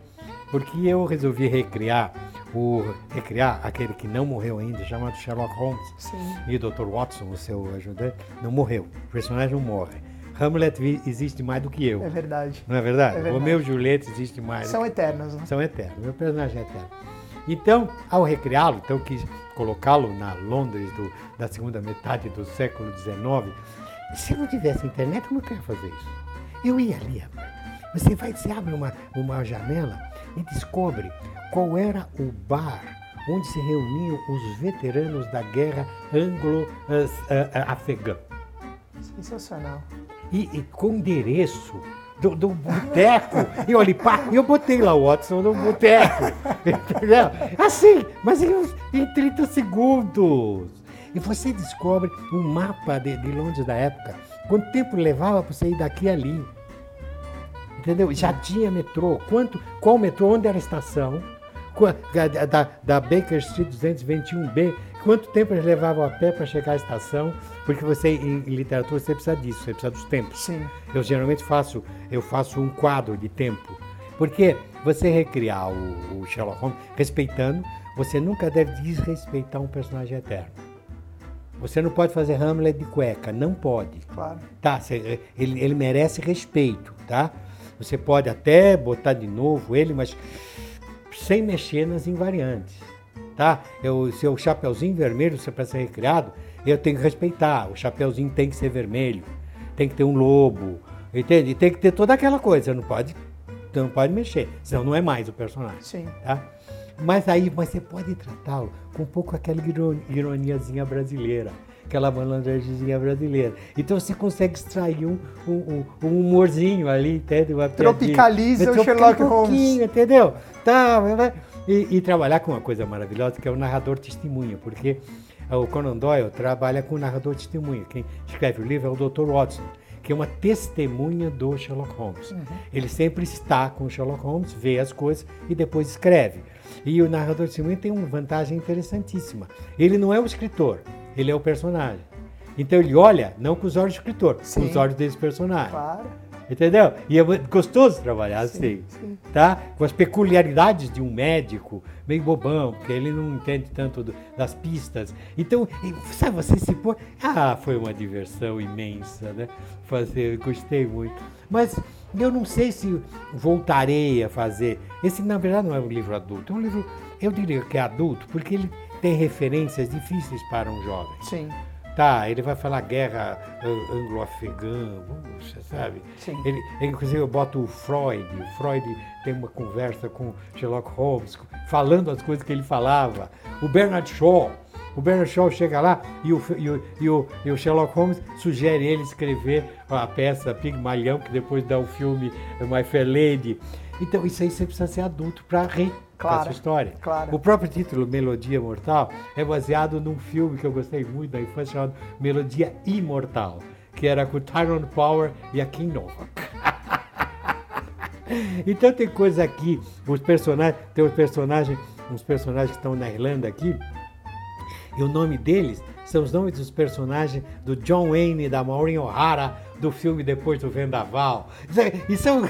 Porque eu resolvi recriar o recriar aquele que não morreu ainda, chamado Sherlock Holmes. Sim. E o Dr. Watson, o seu ajudante, não morreu. O personagem não morre. Hamlet existe mais do que eu. É verdade. Não é verdade? É verdade. Romeu e Julieta existe mais. São eternos, né? São eternos. Meu personagem é eterno. Então, ao recriá-lo, então quis colocá-lo na Londres do, da segunda metade do século XIX. Se eu não tivesse internet, eu não queria fazer isso. Eu ia ali, Você vai, você abre uma, uma janela e descobre qual era o bar onde se reuniam os veteranos da guerra anglo-afegã. Sensacional e, e com endereço do, do boteco. E olha, pá, eu botei lá o Watson no boteco. Entendeu? Assim, mas em, em 30 segundos. E você descobre um mapa de, de Londres da época. Quanto tempo levava para você ir daqui a ali? Entendeu? Já tinha metrô. Quanto, qual metrô? Onde era a estação? Da, da Baker Street 221B, quanto tempo eles levavam a pé para chegar à estação, porque você em, literatura você precisa disso, você precisa dos tempos. Sim. Eu geralmente faço, eu faço um quadro de tempo, porque você recriar o, o Sherlock Holmes respeitando, você nunca deve desrespeitar um personagem eterno. Você não pode fazer Hamlet de cueca, não pode. Claro. Tá, você, ele, ele merece respeito, tá? Você pode até botar de novo ele, mas sem mexer nas invariantes tá? Eu, se o chapeuzinho vermelho se é para ser recriado, eu tenho que respeitar. O chapeuzinho tem que ser vermelho, tem que ter um lobo, entende? E tem que ter toda aquela coisa. Não pode, não pode mexer, senão não é mais o personagem. Sim. Tá? Mas aí, mas você pode tratá-lo com um pouco aquela ironiazinha brasileira, aquela malandragemzinha brasileira. Então você consegue extrair um, um, um humorzinho ali, entende? Tropicaliza o Sherlock um Holmes. Entendeu? Tá, e, e, trabalhar com uma coisa maravilhosa que é o narrador testemunha, porque o Conan Doyle trabalha com o narrador testemunha. Quem escreve o livro é o Dr. Watson, que é uma testemunha do Sherlock Holmes. Uhum. Ele sempre está com o Sherlock Holmes, vê as coisas e depois escreve. E o narrador testemunha tem uma vantagem interessantíssima. Ele não é o escritor, ele é o personagem. Então ele olha não com os olhos do escritor, Sim. com os olhos desse personagem. Claro. Entendeu? E é gostoso trabalhar assim, sim. tá? Com as peculiaridades de um médico, meio bobão, porque ele não entende tanto do, das pistas. Então, sabe, você se pôr... Ah, foi uma diversão imensa, né? Fazer, gostei muito. Mas eu não sei se voltarei a fazer. Esse, na verdade, não é um livro adulto. É um livro, eu diria que é adulto, porque ele tem referências difíceis para um jovem. Sim. Tá, ele vai falar guerra anglo-afegã, você sabe? Sim. Ele, ele, inclusive, eu boto o Freud. O Freud tem uma conversa com Sherlock Holmes, falando as coisas que ele falava. O Bernard Shaw. O Bernard Shaw chega lá e o, e o, e o, e o Sherlock Holmes sugere ele escrever a peça Pigmalhão, que depois dá o filme My Fair Lady. Então, isso aí você precisa ser adulto para rir Claro, essa história. claro. O próprio título, Melodia Mortal, é baseado num filme que eu gostei muito da infância chamado Melodia Imortal, que era com Tyrone Power e a Kim Novak. então tem coisa aqui, os personagens, tem os personagens, uns personagens que estão na Irlanda aqui, e o nome deles são os nomes dos personagens do John Wayne e da Maureen O'Hara do filme Depois do Vendaval. Isso são,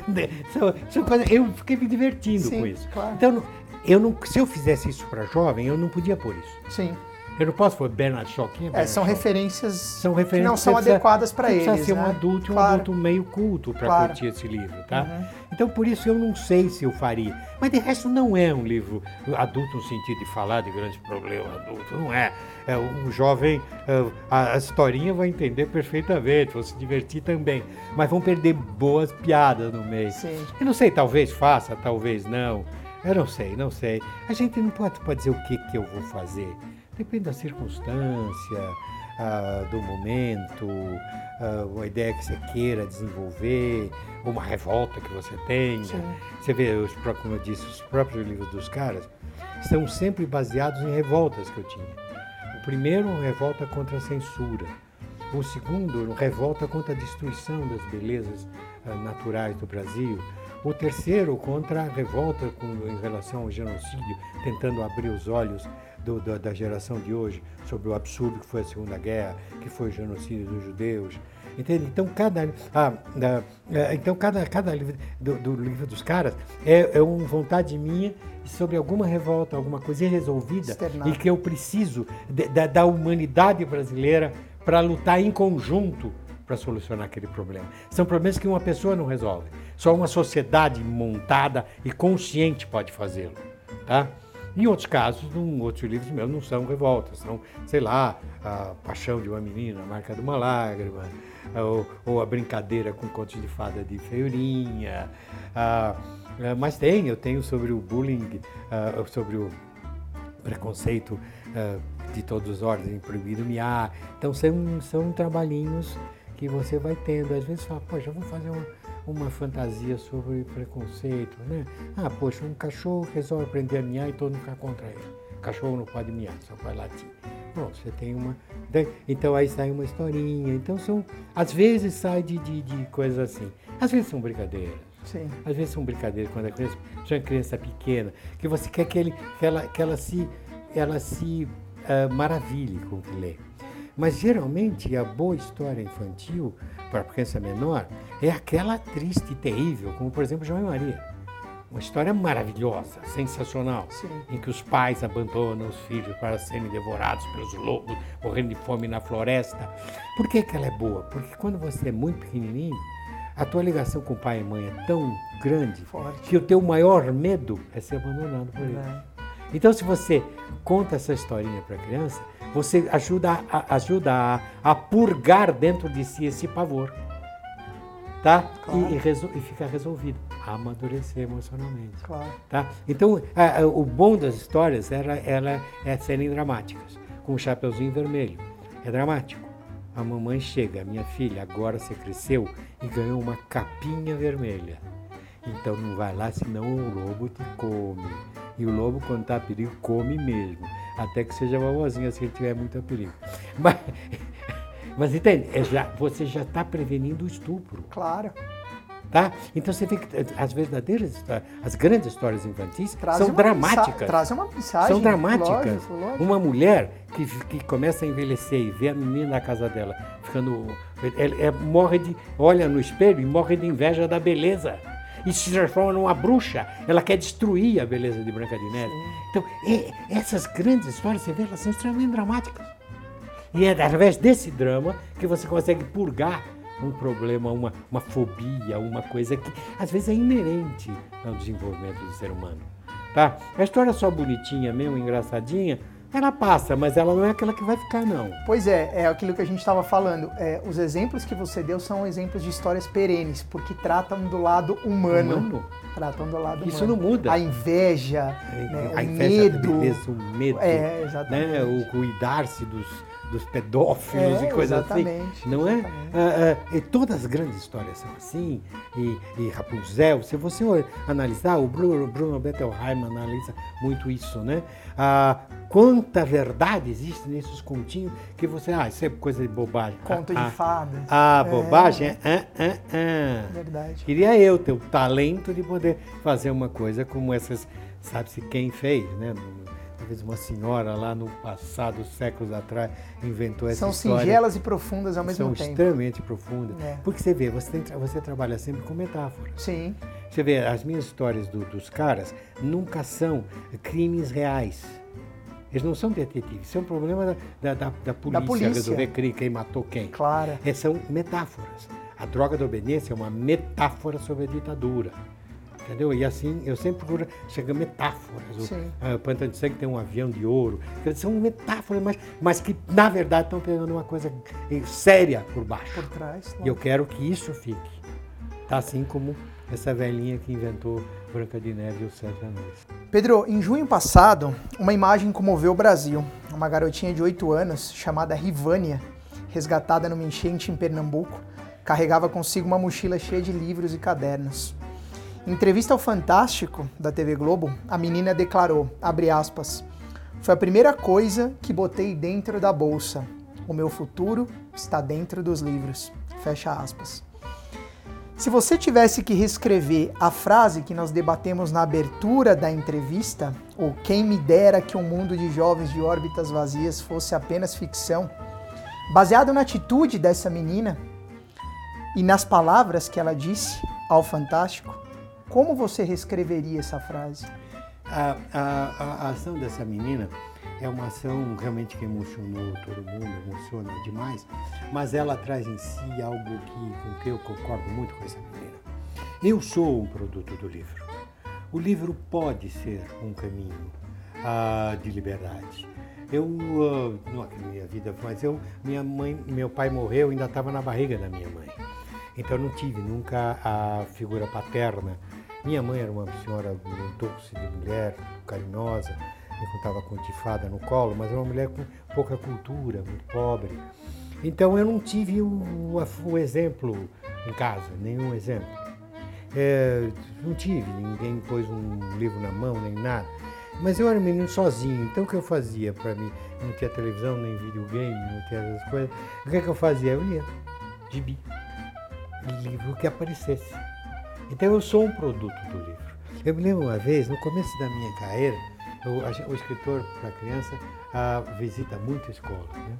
são, são coisas, eu fiquei me divertindo Sim, com isso. claro. Então, eu não, se eu fizesse isso para jovem, eu não podia pôr isso. Sim. Eu não posso pôr Bernard Shaw. Quem é É, Bernard são Shaw? referências, São referências que não são precisa- adequadas para eles. precisa ser né? um adulto, um Claro. adulto meio culto para Claro. curtir esse livro, tá? Uhum. Então por isso eu não sei se eu faria. Mas de resto não é um livro adulto no sentido de falar de grandes problemas adultos, não é. É um jovem, é, a, a historinha vai entender perfeitamente, vão se divertir também. Mas vão perder boas piadas no meio. Sim. Eu não sei, talvez faça, talvez não. Eu não sei, não sei. A gente não pode, pode dizer o que, que eu vou fazer. Depende da circunstância, ah, do momento, ah, uma ideia que você queira desenvolver, uma revolta que você tenha. Sim. Você vê, os, como eu disse, os próprios livros dos caras estão sempre baseados em revoltas que eu tinha. O primeiro, uma revolta contra a censura. O segundo, revolta contra a destruição das belezas ah, naturais do Brasil. O terceiro, contra a revolta com, em relação ao genocídio, tentando abrir os olhos do- da- da geração de hoje sobre o absurdo que foi a Segunda Guerra, que foi o genocídio dos judeus. Entende? Então, cada, ah, ah, ah, então, cada, cada livro do, do livro dos caras é, é uma vontade minha sobre alguma revolta, alguma coisa irresolvida Externar. e que eu preciso de- da, da humanidade brasileira para lutar em conjunto para solucionar aquele problema. São problemas que uma pessoa não resolve. Só uma sociedade montada e consciente pode fazê-lo. Tá? Em outros casos, num, outros livros meus não são revoltas, são, sei lá, a paixão de uma menina, a marca de uma lágrima, ou, ou a brincadeira com contos de fada de feiurinha. ah, mas tem, eu tenho sobre o bullying, sobre o preconceito de todos os ordens, proibido miar. Então são, são trabalhinhos que você vai tendo. Às vezes fala, poxa, vamos fazer uma, uma fantasia sobre preconceito, né? Ah, poxa, um cachorro resolve aprender a miar e todo mundo fica contra ele. Cachorro não pode miar, só pode latir. Pronto, você tem uma. daí- Então aí sai uma historinha. Então são. Às vezes sai de, de, de coisas assim. Às vezes são brincadeiras. Sim. Às vezes são brincadeiras quando a criança, se é uma criança pequena, que você quer que, ele, que, ela, que ela se, ela se ah, maravilhe com o que lê. Mas geralmente a boa história infantil para a criança menor é aquela triste e terrível, como por exemplo João e Maria. Uma história maravilhosa, sensacional, Sim. em que os pais abandonam os filhos para serem devorados pelos lobos, morrendo de fome na floresta. Por que, que ela é boa? Porque quando você é muito pequenininho, a tua ligação com o pai e mãe é tão grande Forte. que o teu maior medo é ser abandonado por eles. É. Então, se você conta essa historinha para a criança, você ajuda, a, ajuda a, a purgar dentro de si esse pavor. Tá? Claro. E, e, resol- e ficar resolvido. Amadurecer emocionalmente. Claro. Tá? Então, a- a- o bom das histórias era, ela é serem dramáticas. Com o Chapeuzinho Vermelho. É dramático. A mamãe chega, minha filha, agora você cresceu e ganhou uma capinha vermelha. Então não vai lá, senão o lobo te come. E o lobo, quando está perigo, come mesmo. Até que seja vovozinha se ele tiver muito perigo. Mas, mas entende? É já, você já está prevenindo o estupro. Claro. Tá? Então você vê que as verdadeiras, as grandes histórias infantis Trazem são dramáticas. Trazem uma mensagem. São dramáticas. Lógico, lógico. Uma mulher que, que começa a envelhecer e vê a menina na casa dela ficando. Ela, ela morre de. olha no espelho e morre de inveja da beleza. E se transforma numa bruxa. Ela quer destruir a beleza de Branca de Neve. Então, essas grandes histórias, você vê, elas são extremamente dramáticas. E é através desse drama que você consegue purgar um problema, uma, uma fobia, uma coisa que às vezes é inerente ao desenvolvimento do ser humano. Tá? A história só bonitinha mesmo, engraçadinha, ela passa, mas ela não é aquela que vai ficar, não. Pois é, é aquilo que a gente estava falando. É, os exemplos que você deu são exemplos de histórias perenes, porque tratam do lado humano. Humano? Tratam do lado Isso humano. não muda. A inveja, né, a o inveja medo. beleza, o medo, É, exatamente. né? o cuidar-se dos, dos pedófilos É, e coisas assim. exatamente, Não é? Ah, ah, e todas as grandes histórias são assim. E, e Rapunzel, se você analisar, o Bruno, Bruno Bettelheim analisa muito isso, né? Ah, quanta verdade existe nesses continhos que você, ah, isso é coisa de bobagem. Conto ah, de fadas. Ah, É. bobagem? Ah, ah, ah. Verdade. Queria eu ter o talento de poder fazer uma coisa como essas, sabe-se quem fez, né? Talvez uma senhora lá no passado, séculos atrás, inventou essa São história. singelas e profundas ao mesmo São tempo. extremamente profundas. É. Porque você vê, você, tem, você trabalha sempre com metáforas. Sim, Você vê, as minhas histórias do- dos caras nunca são crimes reais. Eles não são detetives. Isso é um problema da, da, da, da polícia, polícia. resolver crime, quem matou quem. claro. É, são metáforas. A droga da obediência é uma metáfora sobre a ditadura. Entendeu? E assim, eu sempre procuro chegar metáforas. O ah, Pantano de Sangue tem um avião de ouro. São metáforas, mas, mas que, na verdade, estão pegando uma coisa eh, séria por baixo. Por trás. E eu quero que isso fique. Tá assim como essa velhinha que inventou Branca de Neve e os Sete Anões. Pedro, em junho passado, uma imagem comoveu o Brasil. Uma garotinha de 8 anos, chamada Rivânia, resgatada numa enchente em Pernambuco, carregava consigo uma mochila cheia de livros e cadernos. Em entrevista ao Fantástico, da TV Globo, a menina declarou, aspas, foi a primeira coisa que botei dentro da bolsa. O meu futuro está dentro dos livros. Fecha aspas. Se você tivesse que reescrever a frase que nós debatemos na abertura da entrevista, ou quem me dera que um mundo de jovens de órbitas vazias fosse apenas ficção, baseado na atitude dessa menina e nas palavras que ela disse ao Fantástico, como você reescreveria essa frase? A, a- a- ação dessa menina é uma ação realmente que emocionou todo mundo, emociona demais, mas ela traz em si algo que, com que eu concordo muito com essa menina. Eu sou um produto do livro. O livro pode ser um caminho ah, de liberdade. Eu, ah, não é minha vida, mas eu, minha mãe, meu pai morreu, eu ainda estava na barriga da minha mãe. Então não tive nunca a figura paterna. Minha mãe era uma senhora doce de mulher, carinhosa, me contava com tifada no colo, mas era uma mulher com pouca cultura, muito pobre. Então eu não tive o, o exemplo em casa, nenhum exemplo. É, não tive, ninguém pôs um livro na mão, nem nada. Mas eu era um menino sozinho, então o que eu fazia para mim? Não tinha televisão, nem videogame, não tinha essas coisas. O que, é que eu fazia? Eu lia gibi, livro que aparecesse. Então eu sou um produto do livro. Eu me lembro uma vez, no começo da minha carreira, o, a o escritor para criança ah, visita muito escolas, né?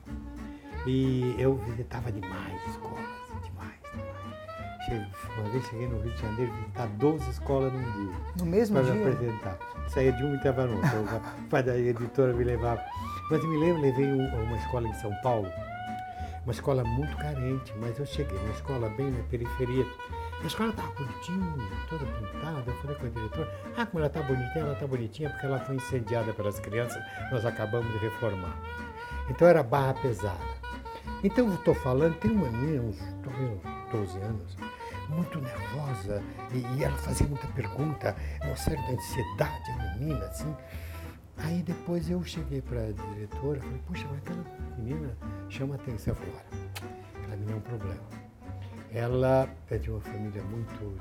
E eu visitava demais escolas, demais, demais. Cheguei- uma vez cheguei no Rio de Janeiro visitar 12 escolas num dia No mesmo para me dia? apresentar. Saía de uma e estava noutra. O pai da editora me levava. Mas eu me lembro, levei um- a uma escola em São Paulo, uma escola muito carente, mas eu cheguei na escola bem na periferia. A escola estava bonitinha, toda pintada. Eu falei com a diretora, ah, como ela está bonitinha, ela está bonitinha porque ela foi incendiada pelas crianças, nós acabamos de reformar. Então era barra pesada. Então eu estou falando, tem uma menina, uns, uns 12 anos, muito nervosa, e, e ela fazia muita pergunta, uma certa ansiedade, a menina, assim. Aí depois eu cheguei para a diretora, falei, puxa, mas aquela menina chama atenção. Eu falei, olha, aquela menina é um problema. Ela é de uma família muito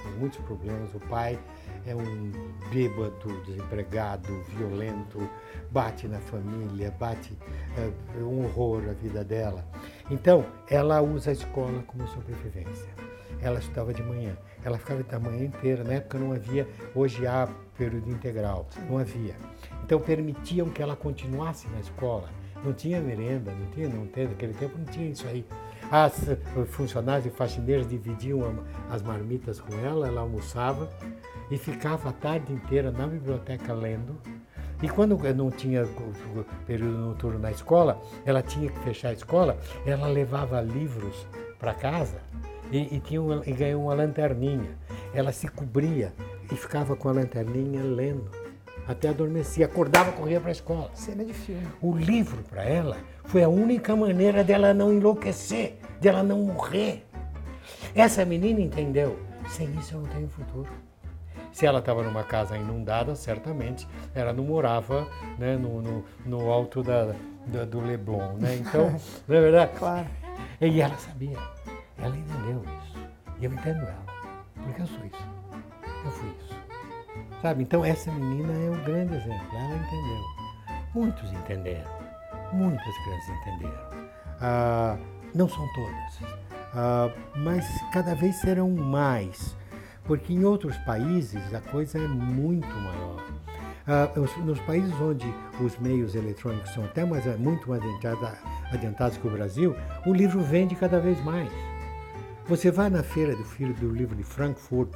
com muitos problemas. O pai é um bêbado, desempregado, violento, bate na família, bate é, um horror a vida dela. Então, ela usa a escola como sobrevivência. Ela estudava de manhã, ela ficava da manhã inteira. Na época não havia, hoje há período integral, não havia. Então permitiam que ela continuasse na escola. Não tinha merenda, não tinha, não tem, naquele tempo não tinha isso aí. As eh, funcionários e faxineiras dividiam as marmitas com ela, ela almoçava e ficava a tarde inteira na biblioteca lendo. E quando não tinha período noturno na escola, ela tinha que fechar a escola, ela levava livros para casa e, e, tinha uma- e ganhou uma lanterninha. Ela se cobria e ficava com a lanterninha lendo. Até adormecer. Acordava, corria para a escola. Cena de filme. O livro para ela foi a única maneira dela não enlouquecer, dela não morrer. Essa menina entendeu. Sem isso eu não tenho futuro. Se ela estava numa casa inundada, certamente ela não morava né, no, no, no alto da, da, do Leblon. Né? Então, não é verdade? Claro. E ela sabia. Ela entendeu isso. E eu entendo ela. Porque eu sou isso. Eu fui isso. Sabe? Então essa menina é um grande exemplo. Ela entendeu. Muitos entenderam. Muitas crianças entenderam. Ah, não são todas. Ah, mas cada vez serão mais. Porque em outros países a coisa é muito maior. Ah, nos países onde os meios eletrônicos são até mais, muito mais adiantados que o Brasil, o livro vende cada vez mais. Você vai na feira do filho do livro de Frankfurt,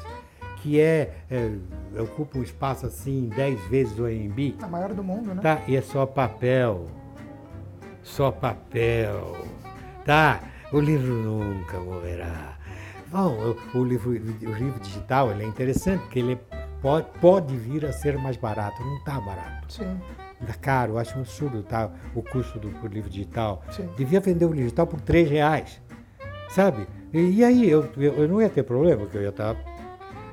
que é, é ocupa um espaço assim 10 vezes o AMB. A maior do mundo, né? Tá, e é só papel. Só papel. Tá? O livro nunca morrerá. Bom, o, o livro, o livro digital ele é interessante porque ele pode, pode vir a ser mais barato. Não está barato. Sim. Está caro, eu acho um absurdo tá, o custo do, do livro digital. Sim. Devia vender o livro digital por 3 reais. Sabe? E, e aí, eu, eu, eu, não ia ter problema, porque eu ia estar.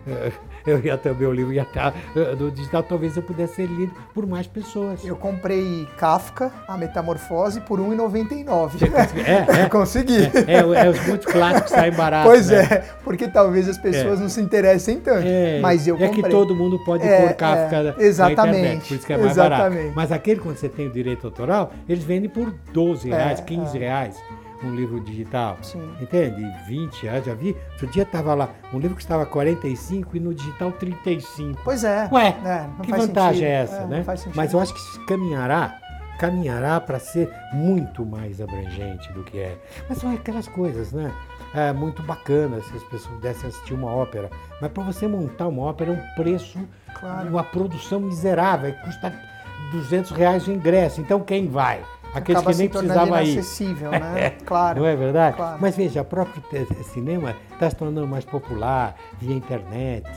Eu ia ter o meu livro, ia estar tá, no digital, talvez eu pudesse ser lido por mais pessoas. Eu comprei Kafka, A Metamorfose, por R$1,99. É, é, Consegui. É, é, é, os muitos clássicos saem baratos. Pois né? é, porque talvez as pessoas é. não se interessem tanto. É, mas eu comprei. É que todo mundo pode é, pôr Kafka é, exatamente, na internet, por isso que é mais exatamente. barato. Mas aquele, quando você tem o direito autoral, eles vendem por 12 reais, 15 reais um livro digital. Sim. Entende? 20 reais, já vi. Outro dia estava lá, um livro que estava 45 e no digital 35. Pois é. Ué, é, que vantagem sentido. é essa, é, né? Mas eu acho que caminhará, caminhará para ser muito mais abrangente do que é. Mas são aquelas coisas, né? É muito bacana se as pessoas pudessem assistir uma ópera. Mas para você montar uma ópera é um preço, claro. uma produção miserável, custa 200 reais o ingresso. Então quem vai? Aqueles Acaba que nem precisavam ir. acessível, né? Claro. Não é verdade? Claro. Mas veja, o próprio cinema está se tornando mais popular via internet.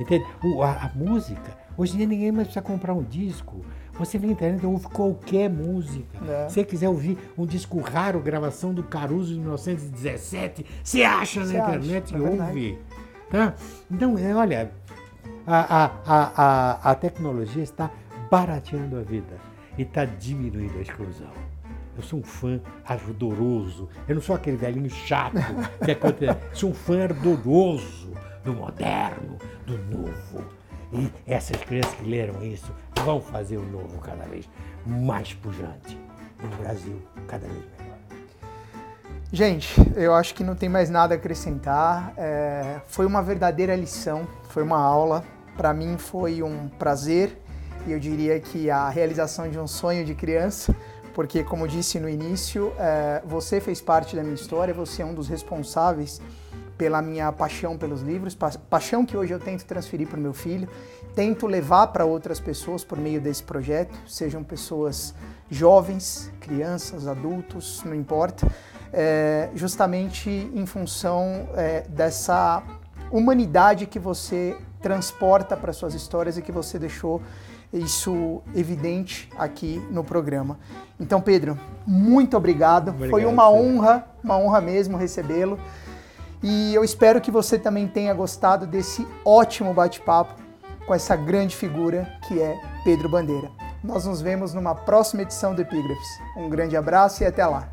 Entende? O, a, a, música, hoje em dia ninguém mais precisa comprar um disco. Você vem na internet e ouve qualquer música. É. Se você quiser ouvir um disco raro, gravação do Caruso de 1917, você acha Você na internet acha, e é ouve. Tá? Então, é, olha, a, a, a, a tecnologia está barateando a vida e está diminuindo a exclusão. Eu sou um fã ardoroso. Eu não sou aquele velhinho chato que acontece. Sou um fã ardoroso do moderno, do novo. E essas crianças que leram isso vão fazer o novo cada vez mais pujante. No Brasil, cada vez melhor. Gente, eu acho que não tem mais nada a acrescentar. É, foi uma verdadeira lição, foi uma aula. Para mim foi um prazer e eu diria que a realização de um sonho de criança, porque, como disse no início, é, você fez parte da minha história, você é um dos responsáveis pela minha paixão pelos livros, pa paixão que hoje eu tento transferir para o meu filho, tento levar para outras pessoas por meio desse projeto, sejam pessoas jovens, crianças, adultos, não importa, é, justamente em função é, dessa humanidade que você transporta para suas histórias e que você deixou isso evidente aqui no programa. Então, Pedro, muito obrigado. obrigado Foi uma honra, uma honra mesmo recebê-lo. E eu espero que você também tenha gostado desse ótimo bate-papo com essa grande figura que é Pedro Bandeira. Nós nos vemos numa próxima edição do Epígrafes. Um grande abraço e até lá.